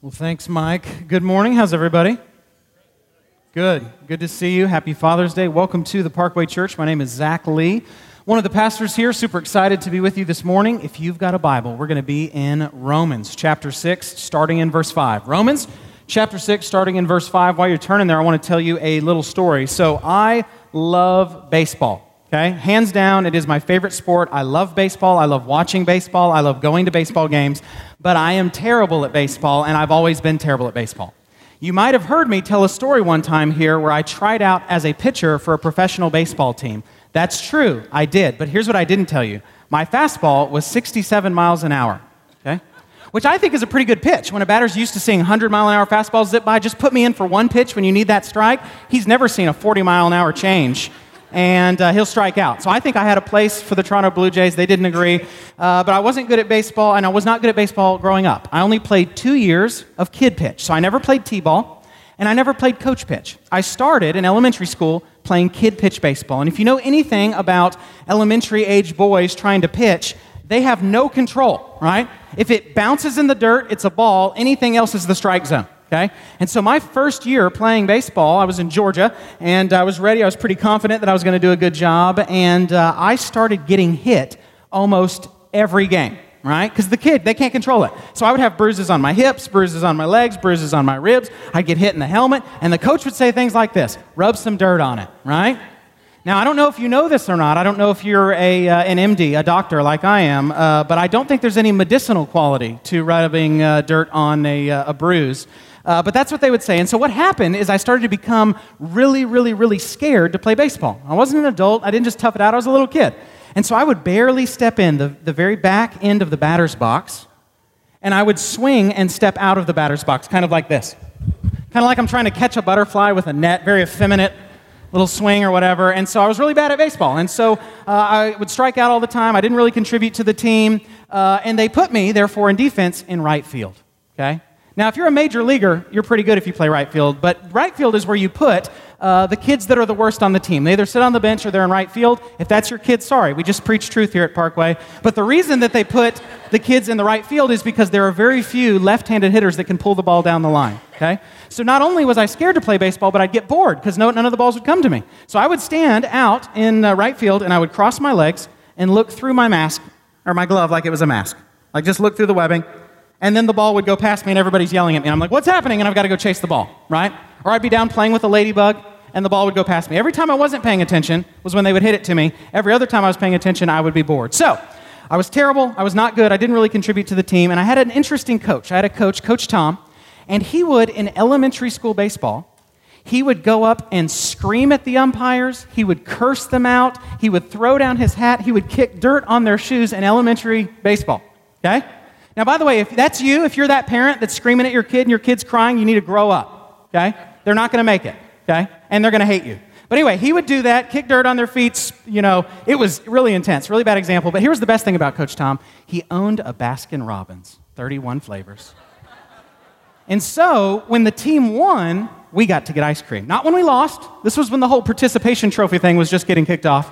Well, thanks, Mike. Good morning. How's everybody? Good. Good to see you. Happy Father's Day. Welcome to the Parkway Church. My name is Zach Lee, one of the pastors here. Super excited to be with you this morning. If you've got a Bible, we're going to be in Romans chapter 6, starting in verse 5. Romans chapter 6, starting in verse 5. While you're turning there, I want to tell you a little story. So, I love baseball. Okay? Hands down, it is my favorite sport. I love baseball. I love watching baseball. I love going to baseball games. But I am terrible at baseball, and I've always been terrible at baseball. You might have heard me tell a story one time here where I tried out as a pitcher for a professional baseball team. That's true, I did. But here's what I didn't tell you my fastball was 67 miles an hour. Okay? Which I think is a pretty good pitch. When a batter's used to seeing 100 mile an hour fastballs zip by, just put me in for one pitch when you need that strike. He's never seen a 40 mile an hour change and uh, he'll strike out. So I think I had a place for the Toronto Blue Jays. They didn't agree. Uh, but I wasn't good at baseball, and I was not good at baseball growing up. I only played two years of kid pitch. So I never played T ball, and I never played coach pitch. I started in elementary school playing kid pitch baseball. And if you know anything about elementary age boys trying to pitch, they have no control, right? If it bounces in the dirt, it's a ball. Anything else is the strike zone. Okay? And so my first year playing baseball, I was in Georgia, and I was ready. I was pretty confident that I was going to do a good job, and uh, I started getting hit almost every game, right? Because the kid, they can't control it. So I would have bruises on my hips, bruises on my legs, bruises on my ribs. I'd get hit in the helmet, and the coach would say things like this rub some dirt on it, right? Now, I don't know if you know this or not. I don't know if you're a, uh, an MD, a doctor like I am, uh, but I don't think there's any medicinal quality to rubbing uh, dirt on a, uh, a bruise. Uh, but that's what they would say. And so what happened is I started to become really, really, really scared to play baseball. I wasn't an adult. I didn't just tough it out. I was a little kid. And so I would barely step in the, the very back end of the batter's box, and I would swing and step out of the batter's box, kind of like this. Kind of like I'm trying to catch a butterfly with a net, very effeminate little swing or whatever. And so I was really bad at baseball. And so uh, I would strike out all the time. I didn't really contribute to the team. Uh, and they put me, therefore, in defense in right field. Okay? Now, if you're a major leaguer, you're pretty good if you play right field, but right field is where you put uh, the kids that are the worst on the team. They either sit on the bench or they're in right field. If that's your kid, sorry, we just preach truth here at Parkway. But the reason that they put the kids in the right field is because there are very few left handed hitters that can pull the ball down the line. Okay? So not only was I scared to play baseball, but I'd get bored because no, none of the balls would come to me. So I would stand out in uh, right field and I would cross my legs and look through my mask or my glove like it was a mask. Like just look through the webbing and then the ball would go past me and everybody's yelling at me. And I'm like, what's happening? And I've got to go chase the ball, right? Or I'd be down playing with a ladybug and the ball would go past me. Every time I wasn't paying attention was when they would hit it to me. Every other time I was paying attention, I would be bored. So I was terrible. I was not good. I didn't really contribute to the team. And I had an interesting coach. I had a coach, Coach Tom, and he would, in elementary school baseball, he would go up and scream at the umpires. He would curse them out. He would throw down his hat. He would kick dirt on their shoes in elementary baseball. Okay? Now, by the way, if that's you, if you're that parent that's screaming at your kid and your kid's crying, you need to grow up, okay? They're not going to make it, okay? And they're going to hate you. But anyway, he would do that, kick dirt on their feet. You know, it was really intense, really bad example. But here's the best thing about Coach Tom he owned a Baskin Robbins, 31 flavors. And so when the team won, we got to get ice cream. Not when we lost. This was when the whole participation trophy thing was just getting kicked off.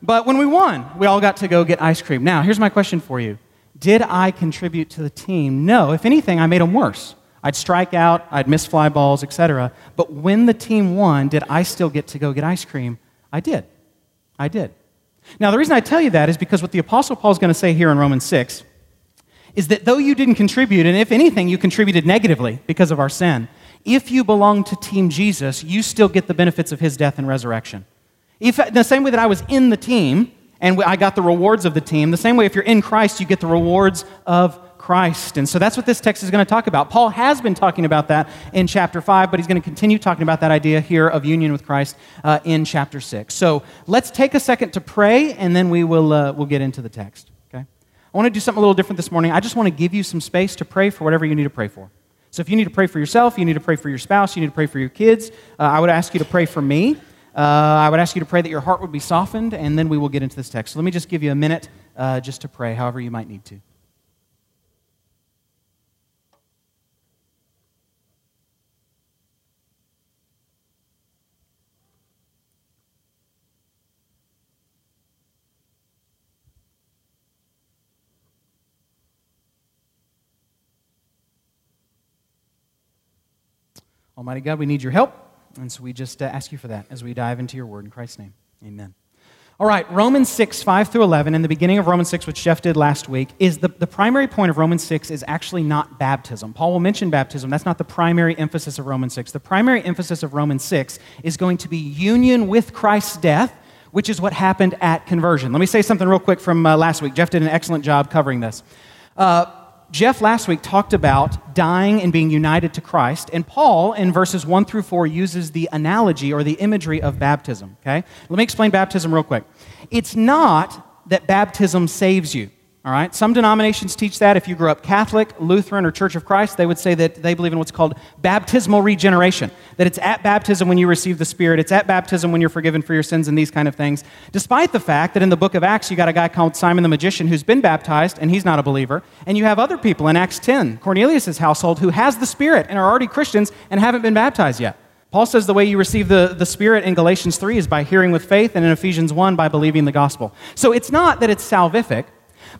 But when we won, we all got to go get ice cream. Now, here's my question for you did I contribute to the team? No. If anything, I made them worse. I'd strike out, I'd miss fly balls, etc. But when the team won, did I still get to go get ice cream? I did. I did. Now, the reason I tell you that is because what the Apostle Paul is going to say here in Romans 6 is that though you didn't contribute, and if anything, you contributed negatively because of our sin, if you belong to Team Jesus, you still get the benefits of his death and resurrection. If, the same way that I was in the team, and I got the rewards of the team. The same way, if you're in Christ, you get the rewards of Christ. And so that's what this text is going to talk about. Paul has been talking about that in chapter 5, but he's going to continue talking about that idea here of union with Christ uh, in chapter 6. So let's take a second to pray, and then we will uh, we'll get into the text. Okay? I want to do something a little different this morning. I just want to give you some space to pray for whatever you need to pray for. So if you need to pray for yourself, you need to pray for your spouse, you need to pray for your kids, uh, I would ask you to pray for me. Uh, I would ask you to pray that your heart would be softened, and then we will get into this text. So let me just give you a minute uh, just to pray, however you might need to. Almighty God, we need your help. And so we just uh, ask you for that as we dive into your word in Christ's name. Amen. All right, Romans 6, 5 through 11, and the beginning of Romans 6, which Jeff did last week, is the, the primary point of Romans 6 is actually not baptism. Paul will mention baptism. That's not the primary emphasis of Romans 6. The primary emphasis of Romans 6 is going to be union with Christ's death, which is what happened at conversion. Let me say something real quick from uh, last week. Jeff did an excellent job covering this. Uh, Jeff last week talked about dying and being united to Christ, and Paul in verses 1 through 4 uses the analogy or the imagery of baptism. Okay? Let me explain baptism real quick. It's not that baptism saves you. All right? Some denominations teach that. If you grew up Catholic, Lutheran, or Church of Christ, they would say that they believe in what's called baptismal regeneration. That it's at baptism when you receive the Spirit, it's at baptism when you're forgiven for your sins and these kind of things. Despite the fact that in the book of Acts, you got a guy called Simon the Magician who's been baptized and he's not a believer. And you have other people in Acts 10, Cornelius' household, who has the Spirit and are already Christians and haven't been baptized yet. Paul says the way you receive the, the Spirit in Galatians 3 is by hearing with faith, and in Ephesians 1 by believing the gospel. So it's not that it's salvific.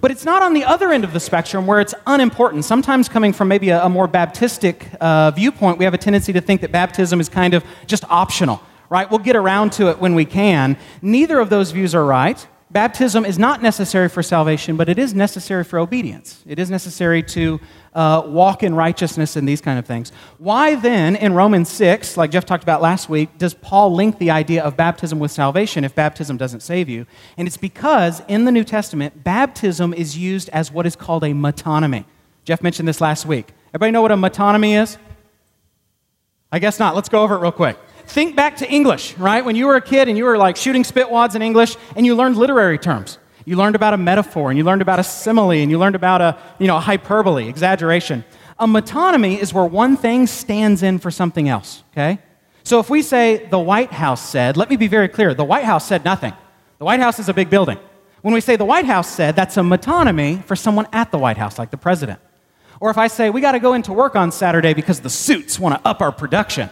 But it's not on the other end of the spectrum where it's unimportant. Sometimes, coming from maybe a, a more Baptistic uh, viewpoint, we have a tendency to think that baptism is kind of just optional, right? We'll get around to it when we can. Neither of those views are right baptism is not necessary for salvation, but it is necessary for obedience. It is necessary to uh, walk in righteousness and these kind of things. Why then, in Romans 6, like Jeff talked about last week, does Paul link the idea of baptism with salvation if baptism doesn't save you? And it's because in the New Testament, baptism is used as what is called a metonymy. Jeff mentioned this last week. Everybody know what a metonymy is? I guess not. Let's go over it real quick. Think back to English, right? When you were a kid and you were like shooting spitwads in English and you learned literary terms. You learned about a metaphor and you learned about a simile and you learned about a, you know, a hyperbole, exaggeration. A metonymy is where one thing stands in for something else, okay? So if we say the White House said, let me be very clear, the White House said nothing. The White House is a big building. When we say the White House said, that's a metonymy for someone at the White House, like the president. Or if I say, we got to go into work on Saturday because the suits want to up our production,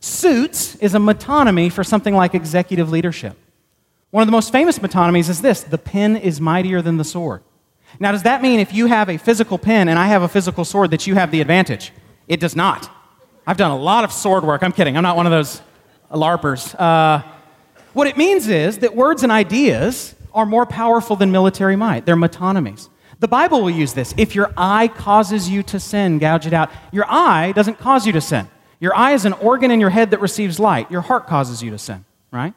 Suits is a metonymy for something like executive leadership. One of the most famous metonymies is this the pen is mightier than the sword. Now, does that mean if you have a physical pen and I have a physical sword that you have the advantage? It does not. I've done a lot of sword work. I'm kidding. I'm not one of those LARPers. Uh, what it means is that words and ideas are more powerful than military might. They're metonymies. The Bible will use this. If your eye causes you to sin, gouge it out. Your eye doesn't cause you to sin. Your eye is an organ in your head that receives light. Your heart causes you to sin, right?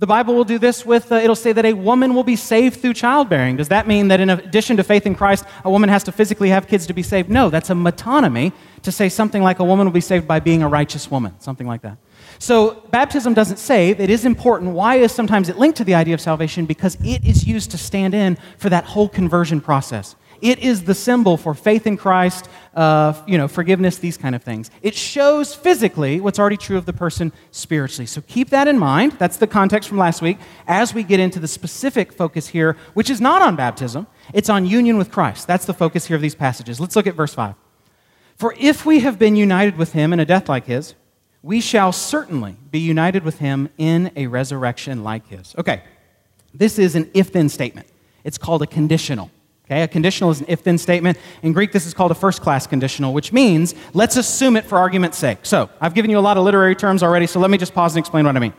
The Bible will do this with, uh, it'll say that a woman will be saved through childbearing. Does that mean that in addition to faith in Christ, a woman has to physically have kids to be saved? No, that's a metonymy to say something like a woman will be saved by being a righteous woman, something like that. So baptism doesn't save. It is important. Why is sometimes it linked to the idea of salvation? Because it is used to stand in for that whole conversion process. It is the symbol for faith in Christ, uh, you know, forgiveness, these kind of things. It shows physically what's already true of the person spiritually. So keep that in mind. That's the context from last week. As we get into the specific focus here, which is not on baptism, it's on union with Christ. That's the focus here of these passages. Let's look at verse 5. For if we have been united with him in a death like his, we shall certainly be united with him in a resurrection like his. Okay, this is an if then statement. It's called a conditional. Okay, a conditional is an if then statement. In Greek, this is called a first class conditional, which means let's assume it for argument's sake. So, I've given you a lot of literary terms already, so let me just pause and explain what I mean.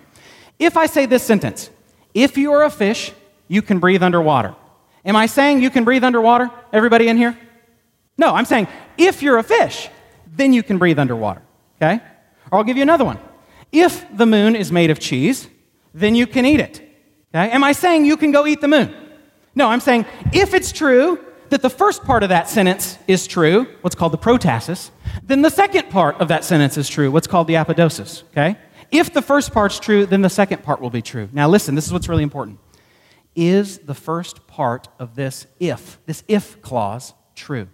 If I say this sentence, if you are a fish, you can breathe underwater. Am I saying you can breathe underwater? Everybody in here? No, I'm saying if you're a fish, then you can breathe underwater. Okay? Or I'll give you another one. If the moon is made of cheese, then you can eat it. Okay? Am I saying you can go eat the moon? No, I'm saying if it's true that the first part of that sentence is true, what's called the protasis, then the second part of that sentence is true, what's called the apodosis, okay? If the first part's true, then the second part will be true. Now listen, this is what's really important. Is the first part of this if, this if clause, true?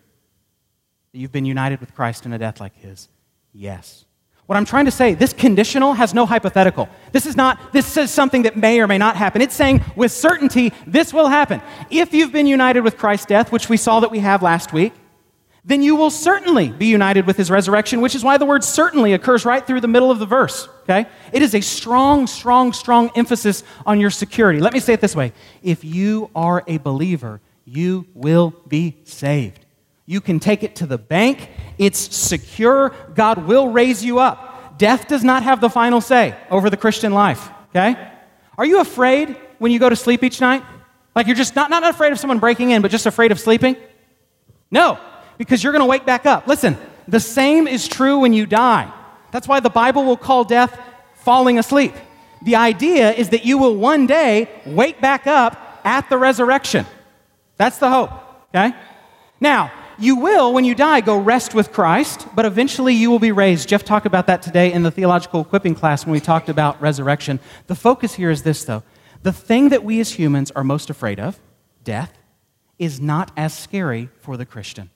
That you've been united with Christ in a death like his? Yes. What I'm trying to say, this conditional has no hypothetical. This is not, this says something that may or may not happen. It's saying with certainty, this will happen. If you've been united with Christ's death, which we saw that we have last week, then you will certainly be united with his resurrection, which is why the word certainly occurs right through the middle of the verse. Okay? It is a strong, strong, strong emphasis on your security. Let me say it this way if you are a believer, you will be saved. You can take it to the bank. It's secure. God will raise you up. death does not have the final say over the Christian life, okay? Are you afraid when you go to sleep each night? Like you're just not, not afraid of someone breaking in, but just afraid of sleeping? No, because you're going to wake back up. Listen, the same is true when you die. That's why the Bible will call death falling asleep. The idea is that you will one day wake back up at the resurrection. That's the hope, okay? Now, you will, when you die, go rest with Christ, but eventually you will be raised. Jeff talked about that today in the theological equipping class when we talked about resurrection. The focus here is this, though. The thing that we as humans are most afraid of, death, is not as scary for the Christian.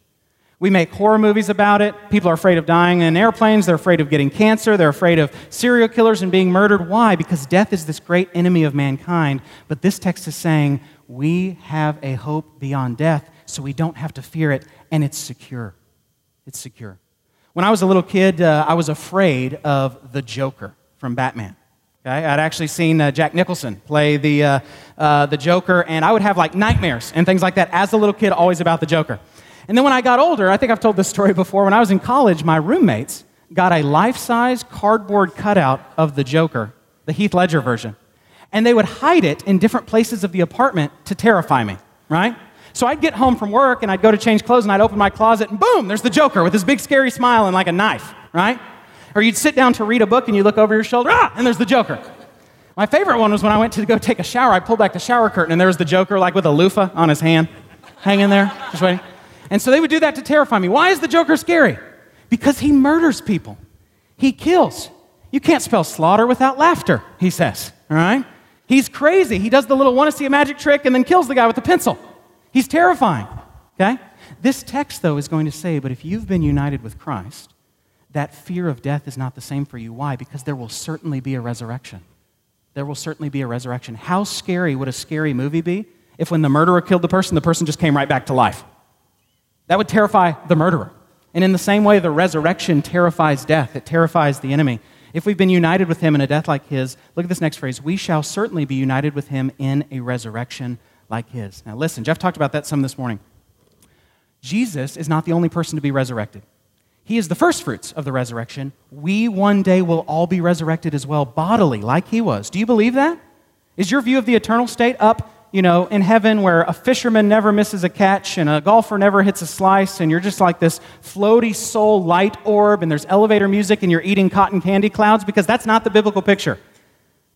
We make horror movies about it. People are afraid of dying in airplanes. They're afraid of getting cancer. They're afraid of serial killers and being murdered. Why? Because death is this great enemy of mankind. But this text is saying we have a hope beyond death, so we don't have to fear it, and it's secure. It's secure. When I was a little kid, uh, I was afraid of the Joker from Batman. Okay? I'd actually seen uh, Jack Nicholson play the, uh, uh, the Joker, and I would have like nightmares and things like that as a little kid, always about the Joker. And then when I got older, I think I've told this story before, when I was in college, my roommates got a life size cardboard cutout of the Joker, the Heath Ledger version. And they would hide it in different places of the apartment to terrify me, right? So I'd get home from work and I'd go to change clothes and I'd open my closet and boom, there's the Joker with his big scary smile and like a knife, right? Or you'd sit down to read a book and you look over your shoulder, ah, and there's the Joker. My favorite one was when I went to go take a shower. I pulled back the shower curtain and there was the Joker like with a loofah on his hand, hanging there, just waiting. And so they would do that to terrify me. Why is the Joker scary? Because he murders people, he kills. You can't spell slaughter without laughter, he says, all right? He's crazy. He does the little want to see a magic trick and then kills the guy with the pencil. He's terrifying, okay? This text, though, is going to say, but if you've been united with Christ, that fear of death is not the same for you. Why? Because there will certainly be a resurrection. There will certainly be a resurrection. How scary would a scary movie be if when the murderer killed the person, the person just came right back to life? That would terrify the murderer. And in the same way, the resurrection terrifies death, it terrifies the enemy. If we've been united with him in a death like his, look at this next phrase we shall certainly be united with him in a resurrection like his. Now, listen, Jeff talked about that some this morning. Jesus is not the only person to be resurrected. He is the first fruits of the resurrection. We one day will all be resurrected as well, bodily, like he was. Do you believe that? Is your view of the eternal state up you know, in heaven where a fisherman never misses a catch and a golfer never hits a slice, and you're just like this floaty soul light orb, and there's elevator music, and you're eating cotton candy clouds, because that's not the biblical picture.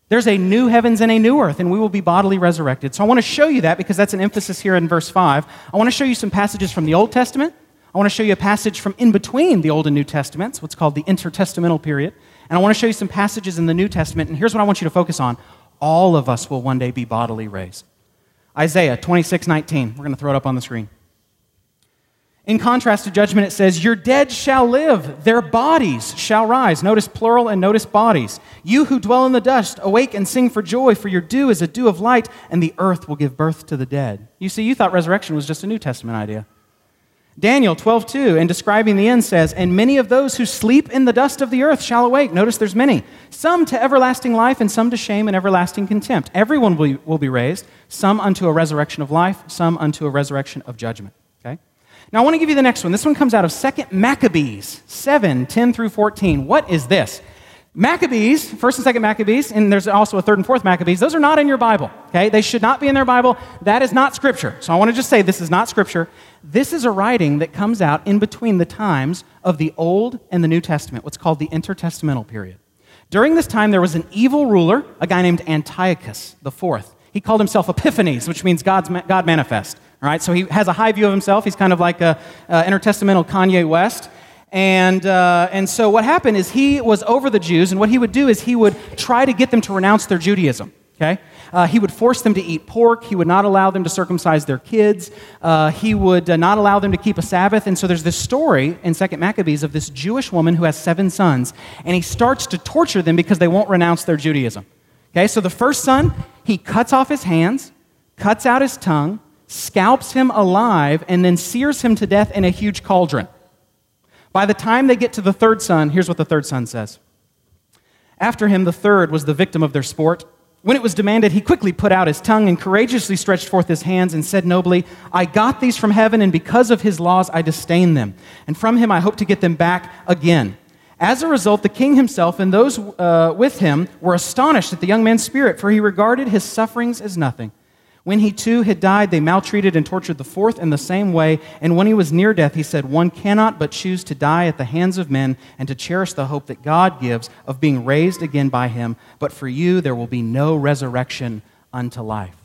There's a new heavens and a new earth, and we will be bodily resurrected. So I want to show you that because that's an emphasis here in verse 5. I want to show you some passages from the Old Testament. I want to show you a passage from in between the Old and New Testaments, what's called the intertestamental period. And I want to show you some passages in the New Testament. And here's what I want you to focus on all of us will one day be bodily raised. Isaiah 26, 19. We're going to throw it up on the screen. In contrast to judgment, it says, Your dead shall live, their bodies shall rise. Notice plural and notice bodies. You who dwell in the dust, awake and sing for joy, for your dew is a dew of light, and the earth will give birth to the dead. You see, you thought resurrection was just a New Testament idea. Daniel 12:2 in describing the end says, "And many of those who sleep in the dust of the earth shall awake." Notice there's many. Some to everlasting life and some to shame and everlasting contempt. Everyone will be raised, some unto a resurrection of life, some unto a resurrection of judgment. Okay? Now I want to give you the next one. This one comes out of 2 Maccabees 7, 10 through 14. What is this? Maccabees, first and second Maccabees, and there's also a third and fourth Maccabees, those are not in your Bible, okay? They should not be in their Bible. That is not Scripture. So I want to just say this is not Scripture. This is a writing that comes out in between the times of the Old and the New Testament, what's called the intertestamental period. During this time, there was an evil ruler, a guy named Antiochus IV. He called himself Epiphanes, which means God's, God manifest. So he has a high view of himself. He's kind of like a, intertestamental Kanye West. And, uh, and so what happened is he was over the Jews, and what he would do is he would try to get them to renounce their Judaism. Okay? Uh, he would force them to eat pork. He would not allow them to circumcise their kids. Uh, he would uh, not allow them to keep a Sabbath. And so there's this story in 2 Maccabees of this Jewish woman who has seven sons, and he starts to torture them because they won't renounce their Judaism. Okay, so the first son, he cuts off his hands, cuts out his tongue, scalps him alive, and then sears him to death in a huge cauldron. By the time they get to the third son, here's what the third son says. After him, the third was the victim of their sport. When it was demanded, he quickly put out his tongue and courageously stretched forth his hands and said nobly, I got these from heaven, and because of his laws I disdain them. And from him I hope to get them back again. As a result, the king himself and those uh, with him were astonished at the young man's spirit, for he regarded his sufferings as nothing. When he too had died, they maltreated and tortured the fourth in the same way. And when he was near death, he said, One cannot but choose to die at the hands of men and to cherish the hope that God gives of being raised again by him. But for you, there will be no resurrection unto life.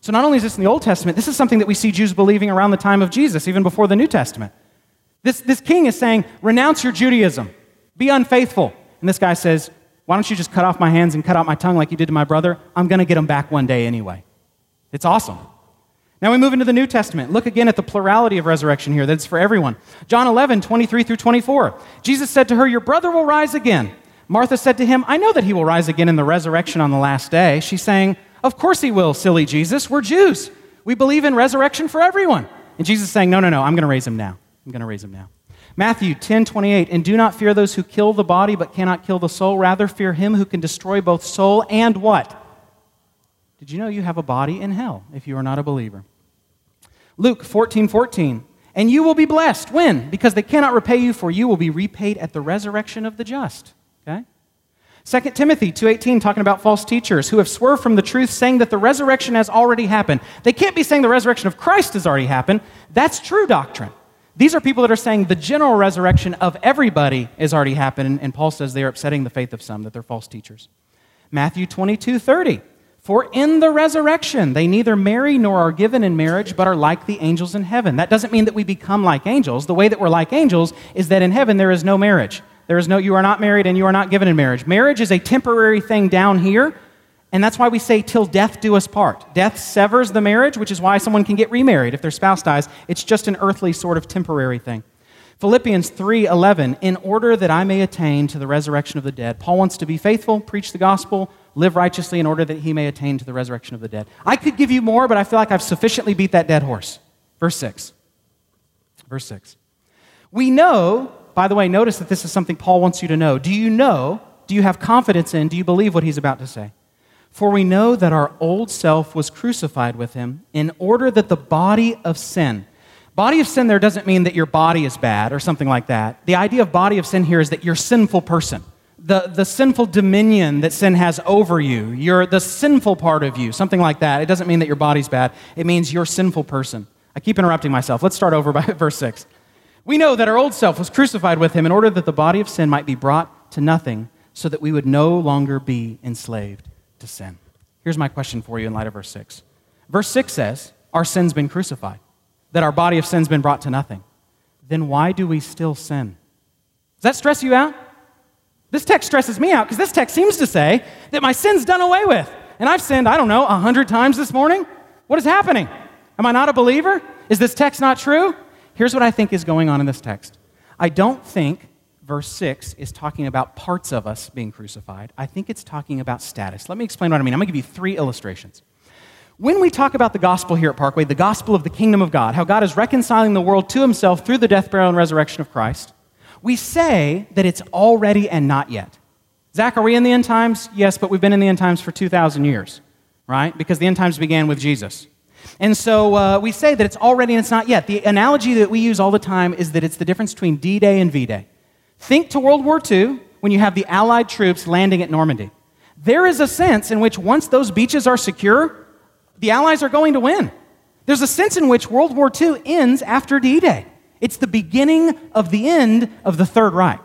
So, not only is this in the Old Testament, this is something that we see Jews believing around the time of Jesus, even before the New Testament. This, this king is saying, Renounce your Judaism, be unfaithful. And this guy says, Why don't you just cut off my hands and cut out my tongue like you did to my brother? I'm going to get him back one day anyway. It's awesome. Now we move into the New Testament. Look again at the plurality of resurrection here. That's for everyone. John 11, 23 through 24. Jesus said to her, Your brother will rise again. Martha said to him, I know that he will rise again in the resurrection on the last day. She's saying, Of course he will, silly Jesus. We're Jews. We believe in resurrection for everyone. And Jesus is saying, No, no, no, I'm going to raise him now. I'm going to raise him now. Matthew 10, 28. And do not fear those who kill the body but cannot kill the soul. Rather, fear him who can destroy both soul and what? Did you know you have a body in hell if you are not a believer? Luke 14 14. And you will be blessed. When? Because they cannot repay you, for you will be repaid at the resurrection of the just. Okay? 2 Timothy 2:18 talking about false teachers who have swerved from the truth saying that the resurrection has already happened. They can't be saying the resurrection of Christ has already happened. That's true doctrine. These are people that are saying the general resurrection of everybody has already happened and Paul says they are upsetting the faith of some that they're false teachers. Matthew 22:30 for in the resurrection, they neither marry nor are given in marriage, but are like the angels in heaven. That doesn't mean that we become like angels. The way that we're like angels is that in heaven there is no marriage. There is no, you are not married and you are not given in marriage. Marriage is a temporary thing down here, and that's why we say, till death do us part. Death severs the marriage, which is why someone can get remarried if their spouse dies. It's just an earthly sort of temporary thing. Philippians 3:11 in order that I may attain to the resurrection of the dead. Paul wants to be faithful, preach the gospel, live righteously in order that he may attain to the resurrection of the dead. I could give you more, but I feel like I've sufficiently beat that dead horse. Verse 6. Verse 6. We know, by the way, notice that this is something Paul wants you to know. Do you know? Do you have confidence in? Do you believe what he's about to say? For we know that our old self was crucified with him in order that the body of sin, body of sin there doesn't mean that your body is bad or something like that. The idea of body of sin here is that you're a sinful person the, the sinful dominion that sin has over you. You're the sinful part of you, something like that. It doesn't mean that your body's bad, it means you're a sinful person. I keep interrupting myself. Let's start over by verse 6. We know that our old self was crucified with him in order that the body of sin might be brought to nothing, so that we would no longer be enslaved to sin. Here's my question for you in light of verse 6. Verse 6 says, Our sin's been crucified, that our body of sin's been brought to nothing. Then why do we still sin? Does that stress you out? This text stresses me out because this text seems to say that my sin's done away with. And I've sinned, I don't know, a hundred times this morning. What is happening? Am I not a believer? Is this text not true? Here's what I think is going on in this text. I don't think verse 6 is talking about parts of us being crucified. I think it's talking about status. Let me explain what I mean. I'm going to give you three illustrations. When we talk about the gospel here at Parkway, the gospel of the kingdom of God, how God is reconciling the world to himself through the death, burial, and resurrection of Christ, we say that it's already and not yet. Zach, are we in the end times? Yes, but we've been in the end times for 2,000 years, right? Because the end times began with Jesus. And so uh, we say that it's already and it's not yet. The analogy that we use all the time is that it's the difference between D Day and V Day. Think to World War II when you have the Allied troops landing at Normandy. There is a sense in which once those beaches are secure, the Allies are going to win. There's a sense in which World War II ends after D Day. It's the beginning of the end of the Third Reich.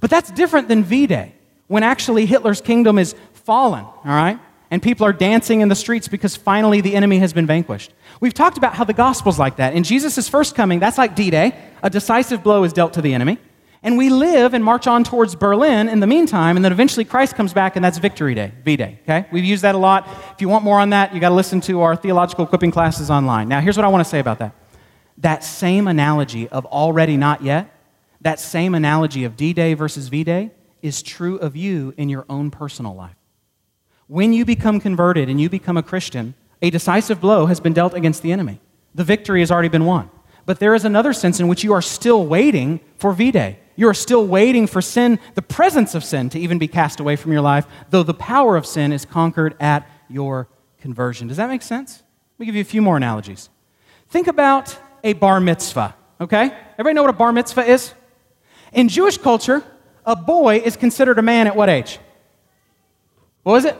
But that's different than V Day, when actually Hitler's kingdom is fallen, all right? And people are dancing in the streets because finally the enemy has been vanquished. We've talked about how the gospel's like that. In Jesus' first coming, that's like D Day. A decisive blow is dealt to the enemy. And we live and march on towards Berlin in the meantime, and then eventually Christ comes back, and that's Victory Day, V Day. Okay? We've used that a lot. If you want more on that, you got to listen to our theological equipping classes online. Now, here's what I want to say about that that same analogy of already not yet, that same analogy of D Day versus V Day, is true of you in your own personal life. When you become converted and you become a Christian, a decisive blow has been dealt against the enemy. The victory has already been won. But there is another sense in which you are still waiting for V Day. You are still waiting for sin, the presence of sin, to even be cast away from your life, though the power of sin is conquered at your conversion. Does that make sense? Let me give you a few more analogies. Think about a bar mitzvah, okay? Everybody know what a bar mitzvah is? In Jewish culture, a boy is considered a man at what age? What was it?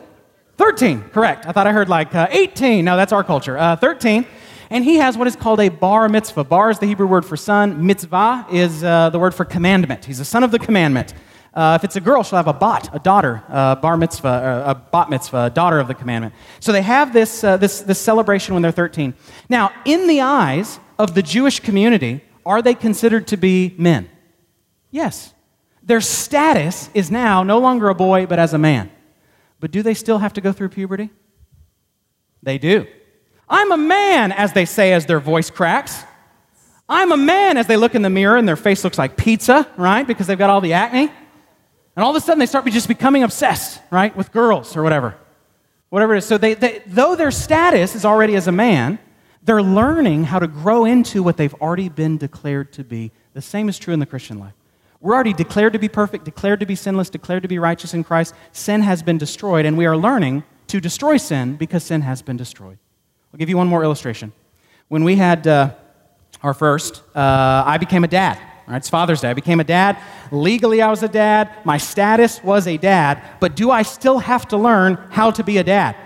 13, correct. I thought I heard like uh, 18. No, that's our culture. Uh, 13. And he has what is called a bar mitzvah. Bar is the Hebrew word for son. Mitzvah is uh, the word for commandment. He's a son of the commandment. Uh, if it's a girl, she'll have a bat, a daughter, uh, bar mitzvah, a bat mitzvah, a daughter of the commandment. So they have this, uh, this, this celebration when they're 13. Now, in the eyes of the Jewish community, are they considered to be men? Yes. Their status is now no longer a boy, but as a man. But do they still have to go through puberty? They do. I'm a man, as they say as their voice cracks. I'm a man as they look in the mirror and their face looks like pizza, right? Because they've got all the acne. And all of a sudden they start just becoming obsessed, right, with girls or whatever. Whatever it is. So they, they, though their status is already as a man, they're learning how to grow into what they've already been declared to be. The same is true in the Christian life. We're already declared to be perfect, declared to be sinless, declared to be righteous in Christ. Sin has been destroyed, and we are learning to destroy sin because sin has been destroyed. I'll give you one more illustration. When we had uh, our first, uh, I became a dad. Right, it's Father's Day. I became a dad. Legally, I was a dad. My status was a dad. But do I still have to learn how to be a dad?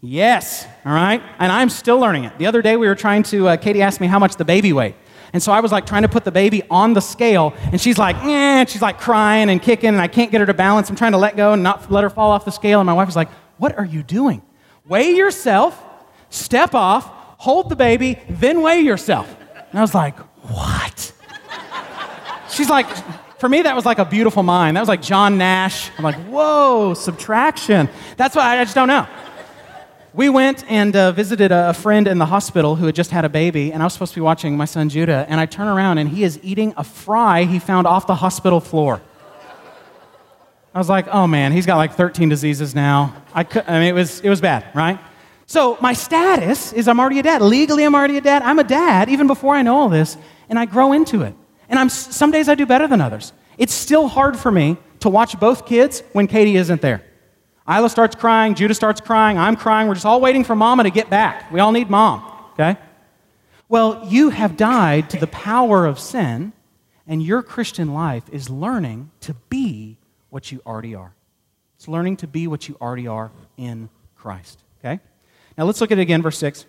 Yes. All right. And I'm still learning it. The other day, we were trying to, uh, Katie asked me how much the baby weighed. And so I was like trying to put the baby on the scale, and she's like, eh, she's like crying and kicking, and I can't get her to balance. I'm trying to let go and not let her fall off the scale. And my wife was like, What are you doing? Weigh yourself, step off, hold the baby, then weigh yourself. And I was like, What? she's like, for me, that was like a beautiful mind. That was like John Nash. I'm like, whoa, subtraction. That's why I just don't know. We went and uh, visited a friend in the hospital who had just had a baby, and I was supposed to be watching my son Judah, and I turn around and he is eating a fry he found off the hospital floor. I was like, oh man, he's got like 13 diseases now. I, could, I mean, it was, it was bad, right? So my status is I'm already a dad. Legally, I'm already a dad. I'm a dad even before I know all this, and I grow into it. And I'm, some days I do better than others. It's still hard for me to watch both kids when Katie isn't there. Isla starts crying, Judah starts crying, I'm crying. We're just all waiting for mama to get back. We all need mom, okay? Well, you have died to the power of sin, and your Christian life is learning to be what you already are. It's learning to be what you already are in Christ, okay? Now let's look at it again, verse 6.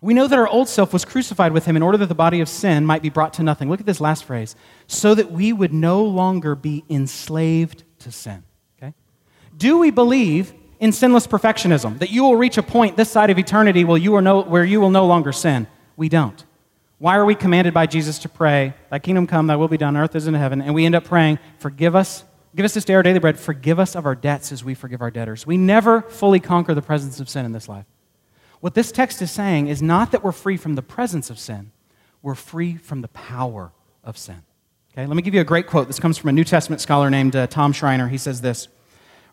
We know that our old self was crucified with him in order that the body of sin might be brought to nothing. Look at this last phrase so that we would no longer be enslaved to sin. Do we believe in sinless perfectionism, that you will reach a point this side of eternity where you, no, where you will no longer sin? We don't. Why are we commanded by Jesus to pray, Thy kingdom come, Thy will be done, earth as in heaven, and we end up praying, Forgive us, give us this day our daily bread, forgive us of our debts as we forgive our debtors. We never fully conquer the presence of sin in this life. What this text is saying is not that we're free from the presence of sin, we're free from the power of sin. Okay, let me give you a great quote. This comes from a New Testament scholar named uh, Tom Schreiner. He says this.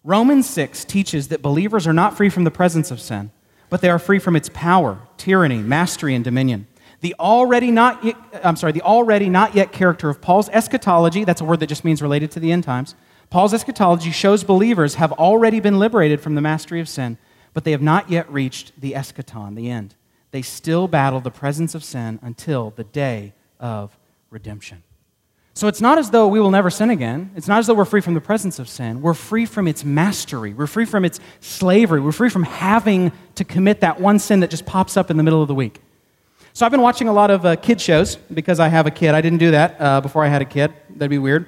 Romans 6 teaches that believers are not free from the presence of sin, but they are free from its power, tyranny, mastery, and dominion. The already not yet, I'm sorry, the already not yet character of Paul's eschatology, that's a word that just means related to the end times. Paul's eschatology shows believers have already been liberated from the mastery of sin, but they have not yet reached the eschaton, the end. They still battle the presence of sin until the day of redemption. So it's not as though we will never sin again. It's not as though we're free from the presence of sin. We're free from its mastery. We're free from its slavery. We're free from having to commit that one sin that just pops up in the middle of the week. So I've been watching a lot of uh, kid shows because I have a kid. I didn't do that uh, before I had a kid. That'd be weird.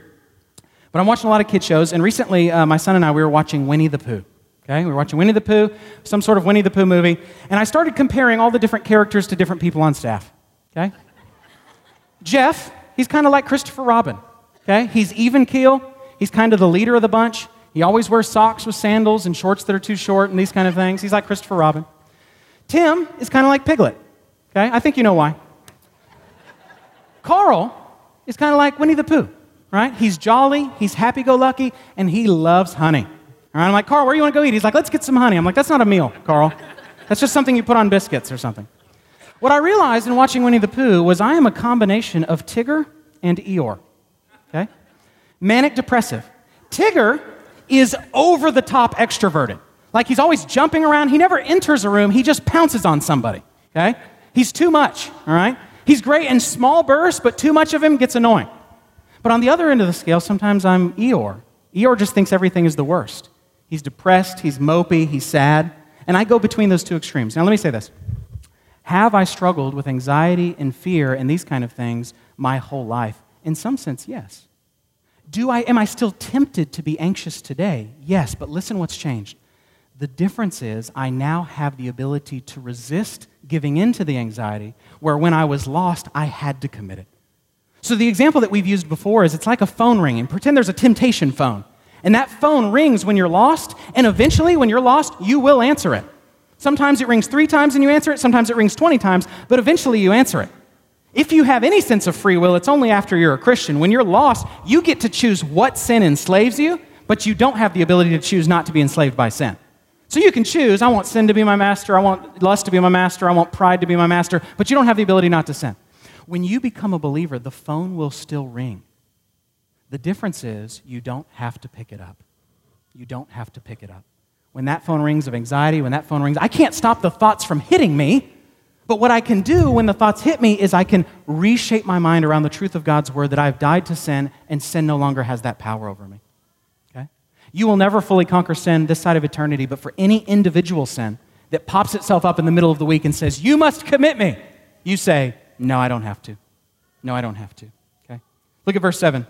But I'm watching a lot of kid shows, and recently uh, my son and I we were watching Winnie the Pooh. Okay, we were watching Winnie the Pooh, some sort of Winnie the Pooh movie, and I started comparing all the different characters to different people on staff. Okay, Jeff he's kind of like Christopher Robin. Okay? He's even keel. He's kind of the leader of the bunch. He always wears socks with sandals and shorts that are too short and these kind of things. He's like Christopher Robin. Tim is kind of like Piglet. Okay? I think you know why. Carl is kind of like Winnie the Pooh, right? He's jolly, he's happy go lucky, and he loves honey. All right? I'm like, Carl, where do you want to go eat? He's like, let's get some honey. I'm like, that's not a meal, Carl. That's just something you put on biscuits or something. What I realized in watching Winnie the Pooh was I am a combination of Tigger and Eeyore. Okay? Manic depressive. Tigger is over the top extroverted. Like he's always jumping around. He never enters a room, he just pounces on somebody. Okay? He's too much, all right? He's great in small bursts, but too much of him gets annoying. But on the other end of the scale, sometimes I'm Eeyore. Eeyore just thinks everything is the worst. He's depressed, he's mopey, he's sad. And I go between those two extremes. Now, let me say this Have I struggled with anxiety and fear and these kind of things my whole life? In some sense, yes. Do I, am I still tempted to be anxious today? Yes, but listen what's changed. The difference is I now have the ability to resist giving in to the anxiety, where when I was lost, I had to commit it. So, the example that we've used before is it's like a phone ringing. Pretend there's a temptation phone. And that phone rings when you're lost, and eventually, when you're lost, you will answer it. Sometimes it rings three times and you answer it, sometimes it rings 20 times, but eventually you answer it. If you have any sense of free will, it's only after you're a Christian. When you're lost, you get to choose what sin enslaves you, but you don't have the ability to choose not to be enslaved by sin. So you can choose, I want sin to be my master, I want lust to be my master, I want pride to be my master, but you don't have the ability not to sin. When you become a believer, the phone will still ring. The difference is you don't have to pick it up. You don't have to pick it up. When that phone rings of anxiety, when that phone rings, I can't stop the thoughts from hitting me. But what I can do when the thoughts hit me is I can reshape my mind around the truth of God's word that I've died to sin and sin no longer has that power over me. Okay? You will never fully conquer sin this side of eternity, but for any individual sin that pops itself up in the middle of the week and says, You must commit me, you say, No, I don't have to. No, I don't have to. Okay? Look at verse 7.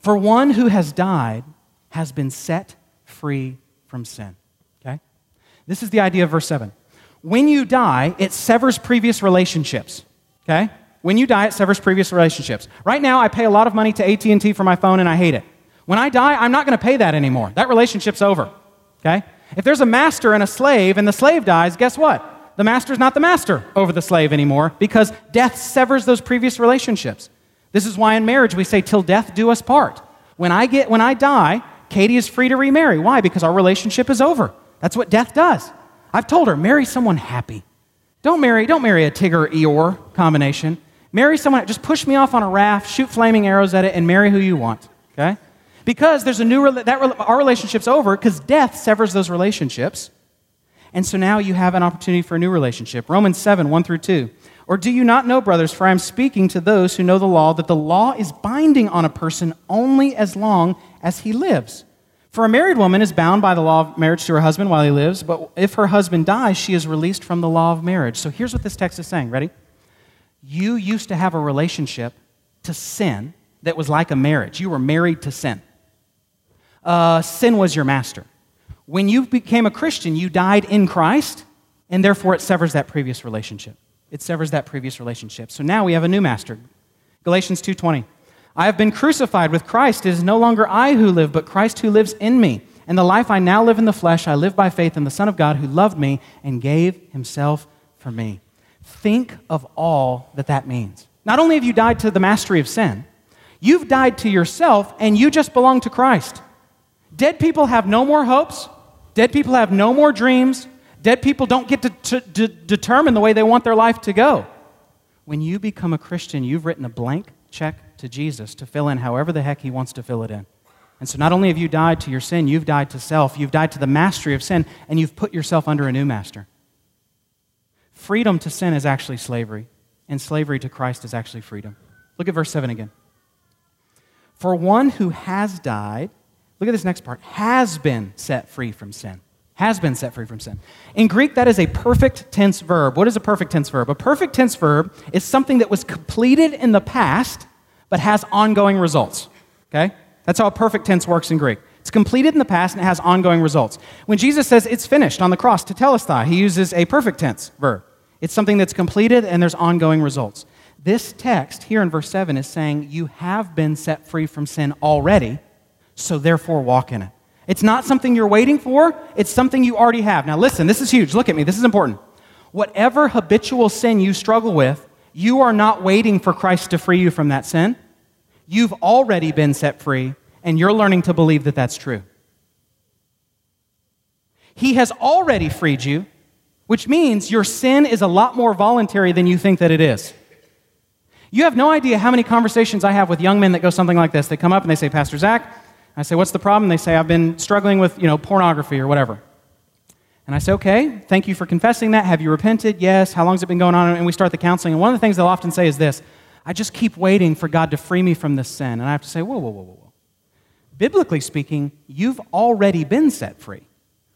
For one who has died has been set free from sin. Okay? This is the idea of verse 7. When you die, it severs previous relationships. Okay? When you die, it severs previous relationships. Right now, I pay a lot of money to AT&T for my phone and I hate it. When I die, I'm not going to pay that anymore. That relationship's over. Okay? If there's a master and a slave and the slave dies, guess what? The master's not the master over the slave anymore because death severs those previous relationships. This is why in marriage we say, till death do us part. When I, get, when I die, Katie is free to remarry. Why? Because our relationship is over. That's what death does. I've told her, marry someone happy. Don't marry, don't marry a Tigger Eeyore combination. Marry someone, just push me off on a raft, shoot flaming arrows at it, and marry who you want. Okay? Because there's a new, that, our relationship's over because death severs those relationships. And so now you have an opportunity for a new relationship. Romans 7, 1 through 2. Or do you not know, brothers, for I am speaking to those who know the law, that the law is binding on a person only as long as he lives? For a married woman is bound by the law of marriage to her husband while he lives, but if her husband dies, she is released from the law of marriage. So here's what this text is saying. Ready? You used to have a relationship to sin that was like a marriage. You were married to sin. Uh, sin was your master. When you became a Christian, you died in Christ, and therefore it severs that previous relationship it severs that previous relationship. So now we have a new master. Galatians 2:20. I have been crucified with Christ. It is no longer I who live, but Christ who lives in me. And the life I now live in the flesh, I live by faith in the Son of God who loved me and gave himself for me. Think of all that that means. Not only have you died to the mastery of sin, you've died to yourself and you just belong to Christ. Dead people have no more hopes. Dead people have no more dreams. Dead people don't get to, to, to determine the way they want their life to go. When you become a Christian, you've written a blank check to Jesus to fill in however the heck he wants to fill it in. And so not only have you died to your sin, you've died to self, you've died to the mastery of sin, and you've put yourself under a new master. Freedom to sin is actually slavery, and slavery to Christ is actually freedom. Look at verse 7 again. For one who has died, look at this next part, has been set free from sin has been set free from sin. In Greek, that is a perfect tense verb. What is a perfect tense verb? A perfect tense verb is something that was completed in the past but has ongoing results. Okay? That's how a perfect tense works in Greek. It's completed in the past and it has ongoing results. When Jesus says it's finished on the cross, tetelestai, he uses a perfect tense verb. It's something that's completed and there's ongoing results. This text here in verse 7 is saying you have been set free from sin already, so therefore walk in it. It's not something you're waiting for, it's something you already have. Now, listen, this is huge. Look at me, this is important. Whatever habitual sin you struggle with, you are not waiting for Christ to free you from that sin. You've already been set free, and you're learning to believe that that's true. He has already freed you, which means your sin is a lot more voluntary than you think that it is. You have no idea how many conversations I have with young men that go something like this. They come up and they say, Pastor Zach, I say, What's the problem? They say, I've been struggling with, you know, pornography or whatever. And I say, Okay, thank you for confessing that. Have you repented? Yes. How long has it been going on? And we start the counseling. And one of the things they'll often say is this I just keep waiting for God to free me from this sin. And I have to say, whoa, whoa, whoa, whoa, whoa. Biblically speaking, you've already been set free,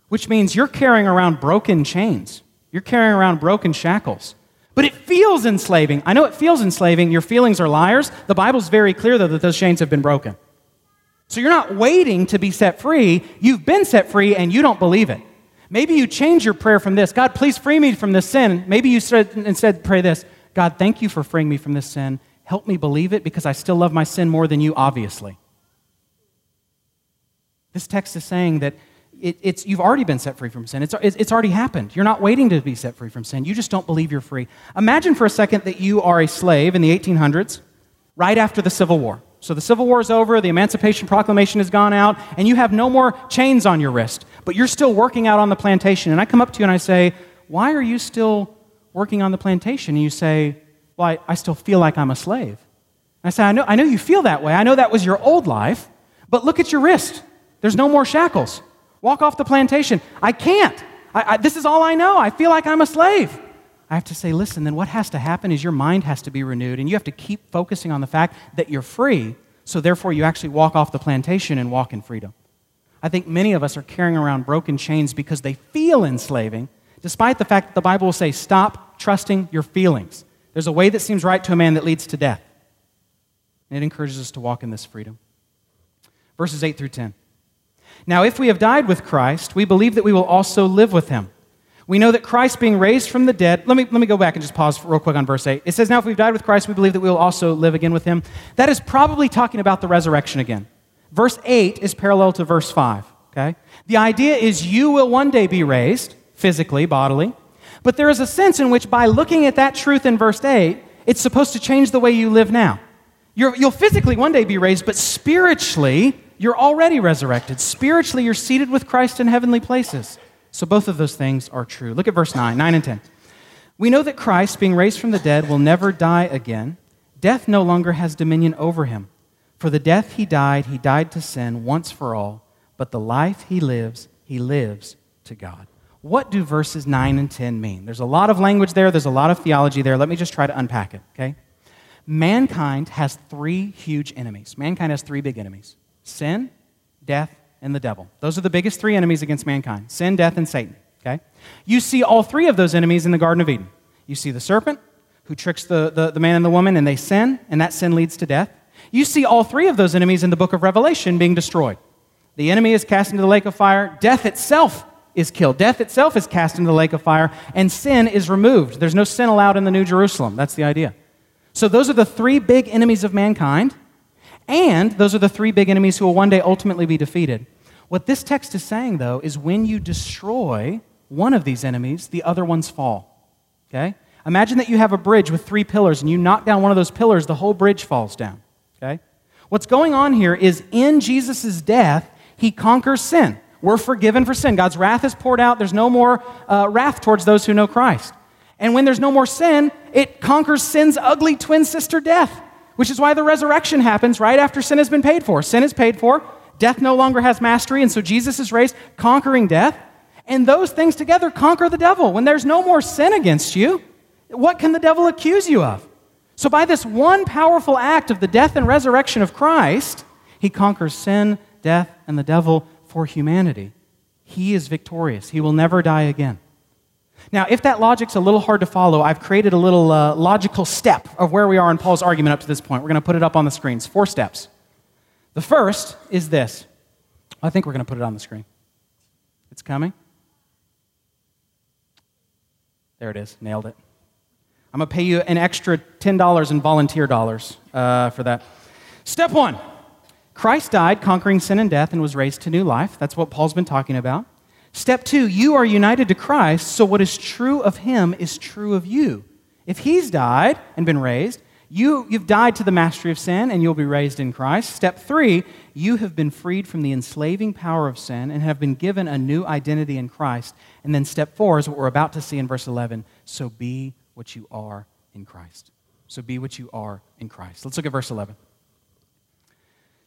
which means you're carrying around broken chains. You're carrying around broken shackles. But it feels enslaving. I know it feels enslaving. Your feelings are liars. The Bible's very clear, though, that those chains have been broken. So you're not waiting to be set free. You've been set free and you don't believe it. Maybe you change your prayer from this God, please free me from this sin. Maybe you said, instead pray this God, thank you for freeing me from this sin. Help me believe it because I still love my sin more than you, obviously. This text is saying that it, it's, you've already been set free from sin. It's, it's already happened. You're not waiting to be set free from sin. You just don't believe you're free. Imagine for a second that you are a slave in the 1800s, right after the Civil War. So the Civil War is over, the Emancipation Proclamation has gone out, and you have no more chains on your wrist, but you're still working out on the plantation. And I come up to you and I say, Why are you still working on the plantation? And you say, Well, I, I still feel like I'm a slave. I say, I know, I know you feel that way. I know that was your old life, but look at your wrist. There's no more shackles. Walk off the plantation. I can't. I, I, this is all I know. I feel like I'm a slave. I have to say, listen, then what has to happen is your mind has to be renewed, and you have to keep focusing on the fact that you're free, so therefore you actually walk off the plantation and walk in freedom. I think many of us are carrying around broken chains because they feel enslaving, despite the fact that the Bible will say, stop trusting your feelings. There's a way that seems right to a man that leads to death. And it encourages us to walk in this freedom. Verses 8 through 10. Now, if we have died with Christ, we believe that we will also live with him. We know that Christ being raised from the dead, let me, let me go back and just pause real quick on verse 8. It says, Now if we've died with Christ, we believe that we will also live again with him. That is probably talking about the resurrection again. Verse 8 is parallel to verse 5, okay? The idea is you will one day be raised, physically, bodily, but there is a sense in which by looking at that truth in verse 8, it's supposed to change the way you live now. you will physically one day be raised, but spiritually, you're already resurrected. Spiritually, you're seated with Christ in heavenly places. So both of those things are true. Look at verse 9, 9 and 10. We know that Christ, being raised from the dead, will never die again. Death no longer has dominion over him. For the death he died, he died to sin once for all, but the life he lives, he lives to God. What do verses 9 and 10 mean? There's a lot of language there, there's a lot of theology there. Let me just try to unpack it, okay? Mankind has three huge enemies. Mankind has three big enemies sin, death, and the devil. Those are the biggest three enemies against mankind sin, death, and Satan. Okay? You see all three of those enemies in the Garden of Eden. You see the serpent, who tricks the, the, the man and the woman, and they sin, and that sin leads to death. You see all three of those enemies in the book of Revelation being destroyed. The enemy is cast into the lake of fire, death itself is killed. Death itself is cast into the lake of fire, and sin is removed. There's no sin allowed in the New Jerusalem. That's the idea. So, those are the three big enemies of mankind. And those are the three big enemies who will one day ultimately be defeated. What this text is saying, though, is when you destroy one of these enemies, the other ones fall. Okay? Imagine that you have a bridge with three pillars and you knock down one of those pillars, the whole bridge falls down. Okay? What's going on here is in Jesus' death, he conquers sin. We're forgiven for sin. God's wrath is poured out. There's no more uh, wrath towards those who know Christ. And when there's no more sin, it conquers sin's ugly twin sister death which is why the resurrection happens right after sin has been paid for. Sin is paid for, death no longer has mastery, and so Jesus is raised, conquering death. And those things together conquer the devil. When there's no more sin against you, what can the devil accuse you of? So, by this one powerful act of the death and resurrection of Christ, he conquers sin, death, and the devil for humanity. He is victorious. He will never die again. Now, if that logic's a little hard to follow, I've created a little uh, logical step of where we are in Paul's argument up to this point. We're going to put it up on the screens. Four steps. The first is this. I think we're going to put it on the screen. It's coming. There it is. Nailed it. I'm going to pay you an extra $10 in volunteer dollars uh, for that. Step one Christ died, conquering sin and death, and was raised to new life. That's what Paul's been talking about. Step two, you are united to Christ, so what is true of him is true of you. If he's died and been raised, you, you've died to the mastery of sin and you'll be raised in Christ. Step three, you have been freed from the enslaving power of sin and have been given a new identity in Christ. And then step four is what we're about to see in verse 11. So be what you are in Christ. So be what you are in Christ. Let's look at verse 11.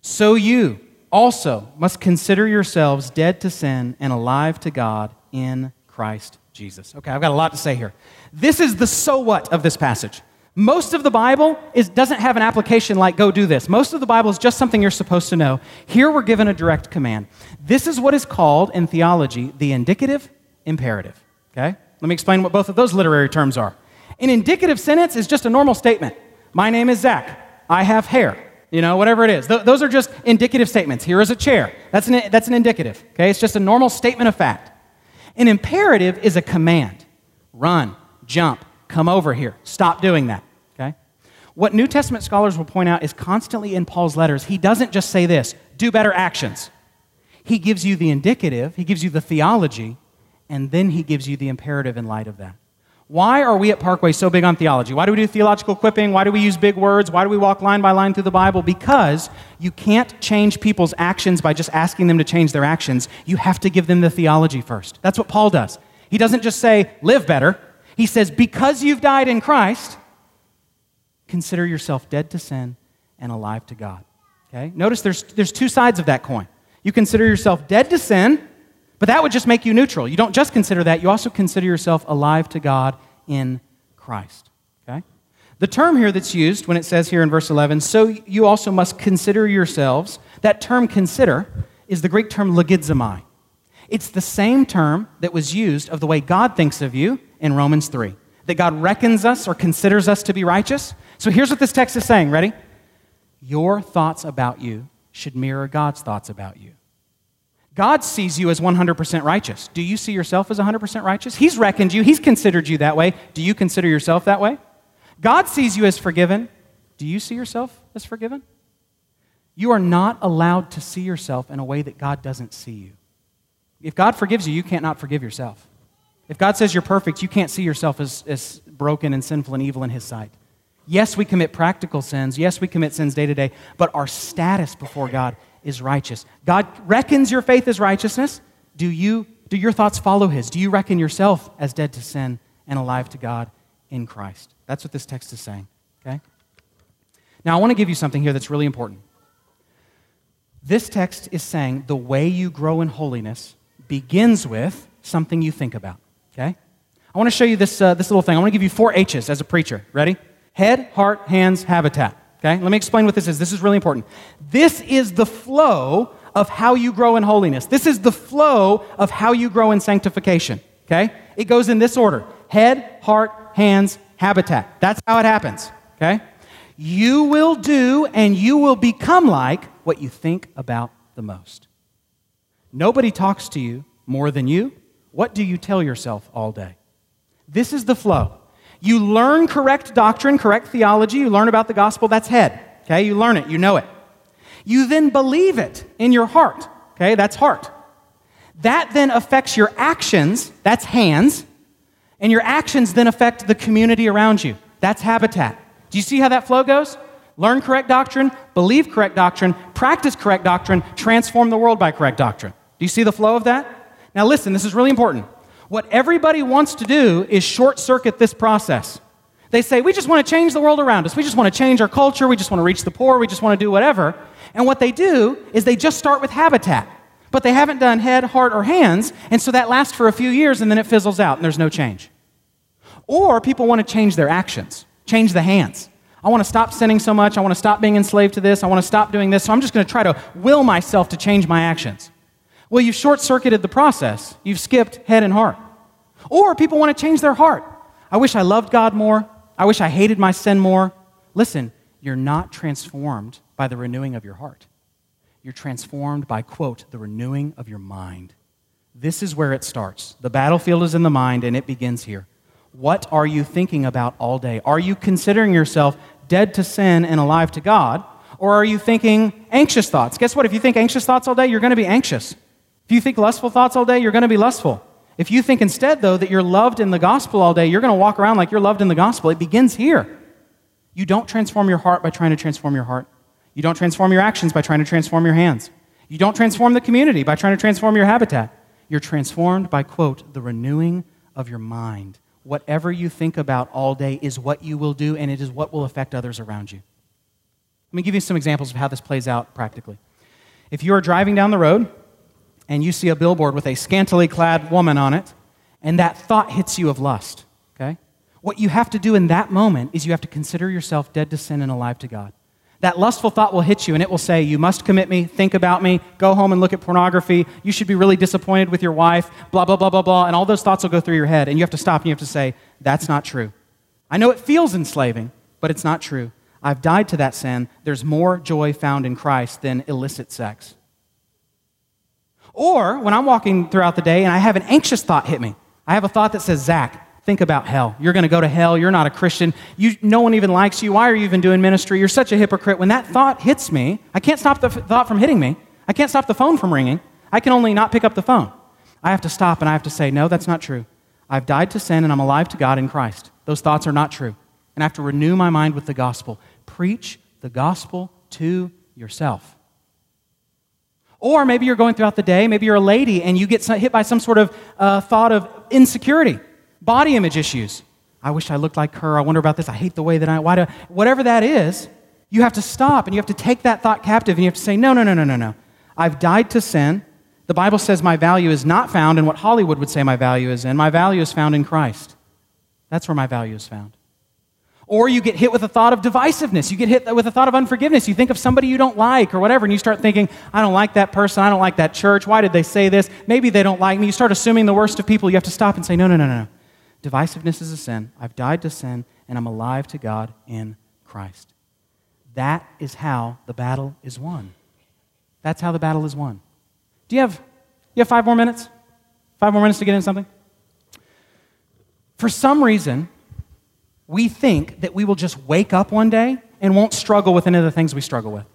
So you, also must consider yourselves dead to sin and alive to God in Christ Jesus. Okay, I've got a lot to say here. This is the so what of this passage. Most of the Bible is, doesn't have an application like go do this. Most of the Bible is just something you're supposed to know. Here we're given a direct command. This is what is called in theology the indicative imperative. Okay? Let me explain what both of those literary terms are. An indicative sentence is just a normal statement. My name is Zach. I have hair. You know, whatever it is. Th- those are just indicative statements. Here is a chair. That's an, that's an indicative. Okay? It's just a normal statement of fact. An imperative is a command run, jump, come over here. Stop doing that. Okay? What New Testament scholars will point out is constantly in Paul's letters, he doesn't just say this do better actions. He gives you the indicative, he gives you the theology, and then he gives you the imperative in light of that. Why are we at Parkway so big on theology? Why do we do theological equipping? Why do we use big words? Why do we walk line by line through the Bible? Because you can't change people's actions by just asking them to change their actions. You have to give them the theology first. That's what Paul does. He doesn't just say, live better. He says, because you've died in Christ, consider yourself dead to sin and alive to God. Okay? Notice there's, there's two sides of that coin. You consider yourself dead to sin but that would just make you neutral. You don't just consider that, you also consider yourself alive to God in Christ. Okay? The term here that's used when it says here in verse 11, so you also must consider yourselves, that term consider is the Greek term logizomai. It's the same term that was used of the way God thinks of you in Romans 3. That God reckons us or considers us to be righteous. So here's what this text is saying. Ready? Your thoughts about you should mirror God's thoughts about you. God sees you as 100% righteous. Do you see yourself as 100% righteous? He's reckoned you, He's considered you that way. Do you consider yourself that way? God sees you as forgiven. Do you see yourself as forgiven? You are not allowed to see yourself in a way that God doesn't see you. If God forgives you, you can't not forgive yourself. If God says you're perfect, you can't see yourself as, as broken and sinful and evil in His sight. Yes, we commit practical sins. Yes, we commit sins day to day, but our status before God is righteous. God reckons your faith as righteousness. Do you do your thoughts follow his? Do you reckon yourself as dead to sin and alive to God in Christ? That's what this text is saying, okay? Now I want to give you something here that's really important. This text is saying the way you grow in holiness begins with something you think about, okay? I want to show you this, uh, this little thing. I want to give you four H's as a preacher. Ready? Head, heart, hands, habitat. Okay? Let me explain what this is. This is really important. This is the flow of how you grow in holiness. This is the flow of how you grow in sanctification. Okay? It goes in this order head, heart, hands, habitat. That's how it happens. Okay? You will do and you will become like what you think about the most. Nobody talks to you more than you. What do you tell yourself all day? This is the flow. You learn correct doctrine, correct theology, you learn about the gospel, that's head. Okay, you learn it, you know it. You then believe it in your heart. Okay, that's heart. That then affects your actions, that's hands, and your actions then affect the community around you. That's habitat. Do you see how that flow goes? Learn correct doctrine, believe correct doctrine, practice correct doctrine, transform the world by correct doctrine. Do you see the flow of that? Now, listen, this is really important. What everybody wants to do is short circuit this process. They say, we just want to change the world around us. We just want to change our culture. We just want to reach the poor. We just want to do whatever. And what they do is they just start with habitat. But they haven't done head, heart, or hands. And so that lasts for a few years and then it fizzles out and there's no change. Or people want to change their actions, change the hands. I want to stop sinning so much. I want to stop being enslaved to this. I want to stop doing this. So I'm just going to try to will myself to change my actions. Well, you've short circuited the process. You've skipped head and heart. Or people want to change their heart. I wish I loved God more. I wish I hated my sin more. Listen, you're not transformed by the renewing of your heart. You're transformed by, quote, the renewing of your mind. This is where it starts. The battlefield is in the mind, and it begins here. What are you thinking about all day? Are you considering yourself dead to sin and alive to God? Or are you thinking anxious thoughts? Guess what? If you think anxious thoughts all day, you're going to be anxious. If you think lustful thoughts all day, you're going to be lustful. If you think instead, though, that you're loved in the gospel all day, you're going to walk around like you're loved in the gospel. It begins here. You don't transform your heart by trying to transform your heart. You don't transform your actions by trying to transform your hands. You don't transform the community by trying to transform your habitat. You're transformed by, quote, the renewing of your mind. Whatever you think about all day is what you will do, and it is what will affect others around you. Let me give you some examples of how this plays out practically. If you are driving down the road and you see a billboard with a scantily clad woman on it, and that thought hits you of lust, okay? What you have to do in that moment is you have to consider yourself dead to sin and alive to God. That lustful thought will hit you and it will say, You must commit me, think about me, go home and look at pornography, you should be really disappointed with your wife, blah, blah, blah, blah, blah. And all those thoughts will go through your head. And you have to stop and you have to say, That's not true. I know it feels enslaving, but it's not true. I've died to that sin. There's more joy found in Christ than illicit sex. Or when I'm walking throughout the day and I have an anxious thought hit me, I have a thought that says, Zach, think about hell. You're going to go to hell. You're not a Christian. You, no one even likes you. Why are you even doing ministry? You're such a hypocrite. When that thought hits me, I can't stop the f- thought from hitting me. I can't stop the phone from ringing. I can only not pick up the phone. I have to stop and I have to say, no, that's not true. I've died to sin and I'm alive to God in Christ. Those thoughts are not true. And I have to renew my mind with the gospel. Preach the gospel to yourself. Or maybe you're going throughout the day, maybe you're a lady and you get hit by some sort of uh, thought of insecurity, body image issues. I wish I looked like her. I wonder about this. I hate the way that I, why do, whatever that is, you have to stop and you have to take that thought captive and you have to say, no, no, no, no, no, no. I've died to sin. The Bible says my value is not found in what Hollywood would say my value is in. My value is found in Christ. That's where my value is found. Or you get hit with a thought of divisiveness. You get hit with a thought of unforgiveness. You think of somebody you don't like or whatever, and you start thinking, I don't like that person. I don't like that church. Why did they say this? Maybe they don't like me. You start assuming the worst of people. You have to stop and say, No, no, no, no. Divisiveness is a sin. I've died to sin, and I'm alive to God in Christ. That is how the battle is won. That's how the battle is won. Do you have, you have five more minutes? Five more minutes to get into something? For some reason, we think that we will just wake up one day and won't struggle with any of the things we struggle with.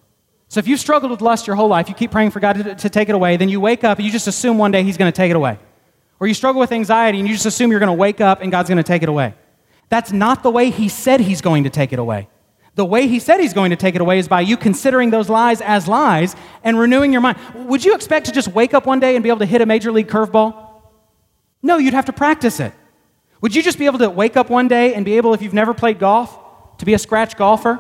So if you've struggled with lust your whole life, you keep praying for God to, to take it away, then you wake up and you just assume one day He's going to take it away. Or you struggle with anxiety and you just assume you're going to wake up and God's going to take it away. That's not the way He said He's going to take it away. The way He said He's going to take it away is by you considering those lies as lies and renewing your mind. Would you expect to just wake up one day and be able to hit a major league curveball? No, you'd have to practice it. Would you just be able to wake up one day and be able, if you've never played golf, to be a scratch golfer?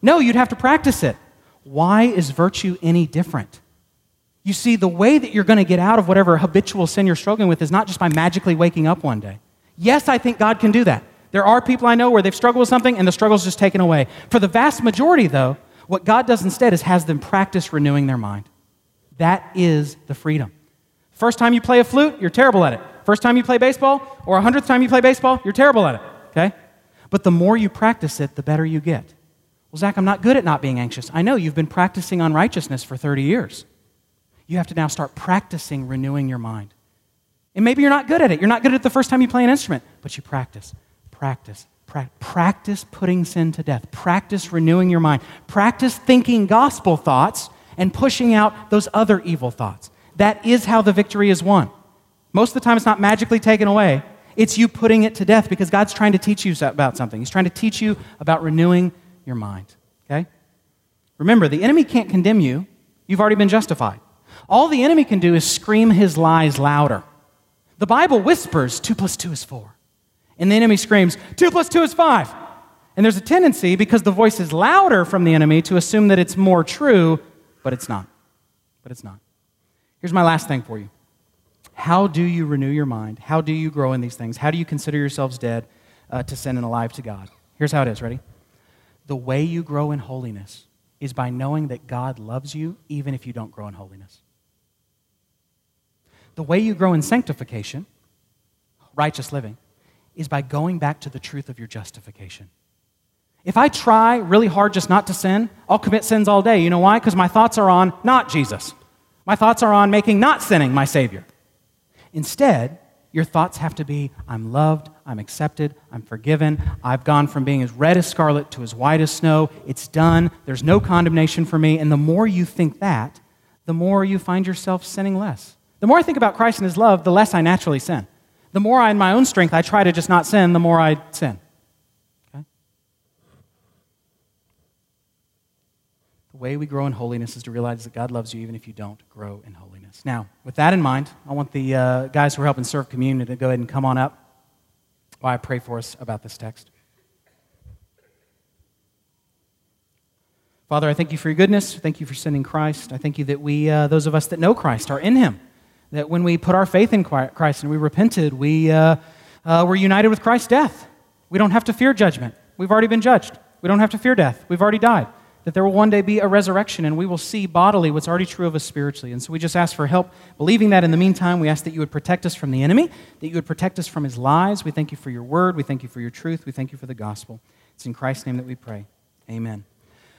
No, you'd have to practice it. Why is virtue any different? You see, the way that you're going to get out of whatever habitual sin you're struggling with is not just by magically waking up one day. Yes, I think God can do that. There are people I know where they've struggled with something and the struggle's just taken away. For the vast majority, though, what God does instead is has them practice renewing their mind. That is the freedom. First time you play a flute, you're terrible at it. First time you play baseball or a hundredth time you play baseball, you're terrible at it, okay? But the more you practice it, the better you get. Well, Zach, I'm not good at not being anxious. I know you've been practicing unrighteousness for 30 years. You have to now start practicing renewing your mind. And maybe you're not good at it. You're not good at it the first time you play an instrument, but you practice, practice, pra- practice putting sin to death, practice renewing your mind, practice thinking gospel thoughts and pushing out those other evil thoughts. That is how the victory is won. Most of the time, it's not magically taken away. It's you putting it to death because God's trying to teach you about something. He's trying to teach you about renewing your mind. Okay? Remember, the enemy can't condemn you. You've already been justified. All the enemy can do is scream his lies louder. The Bible whispers 2 plus 2 is 4. And the enemy screams 2 plus 2 is 5. And there's a tendency, because the voice is louder from the enemy, to assume that it's more true, but it's not. But it's not. Here's my last thing for you how do you renew your mind? How do you grow in these things? How do you consider yourselves dead uh, to sin and alive to God? Here's how it is. Ready? The way you grow in holiness is by knowing that God loves you even if you don't grow in holiness. The way you grow in sanctification, righteous living, is by going back to the truth of your justification. If I try really hard just not to sin, I'll commit sins all day. You know why? Because my thoughts are on not Jesus. My thoughts are on making not sinning my Savior. Instead, your thoughts have to be I'm loved, I'm accepted, I'm forgiven, I've gone from being as red as scarlet to as white as snow, it's done, there's no condemnation for me. And the more you think that, the more you find yourself sinning less. The more I think about Christ and His love, the less I naturally sin. The more I, in my own strength, I try to just not sin, the more I sin. Okay? The way we grow in holiness is to realize that God loves you even if you don't grow in holiness. Now, with that in mind, I want the uh, guys who are helping serve communion to go ahead and come on up while I pray for us about this text. Father, I thank you for your goodness. Thank you for sending Christ. I thank you that we, uh, those of us that know Christ, are in him. That when we put our faith in Christ and we repented, we uh, uh, were united with Christ's death. We don't have to fear judgment. We've already been judged. We don't have to fear death. We've already died. That there will one day be a resurrection and we will see bodily what's already true of us spiritually. And so we just ask for help believing that in the meantime. We ask that you would protect us from the enemy, that you would protect us from his lies. We thank you for your word. We thank you for your truth. We thank you for the gospel. It's in Christ's name that we pray. Amen.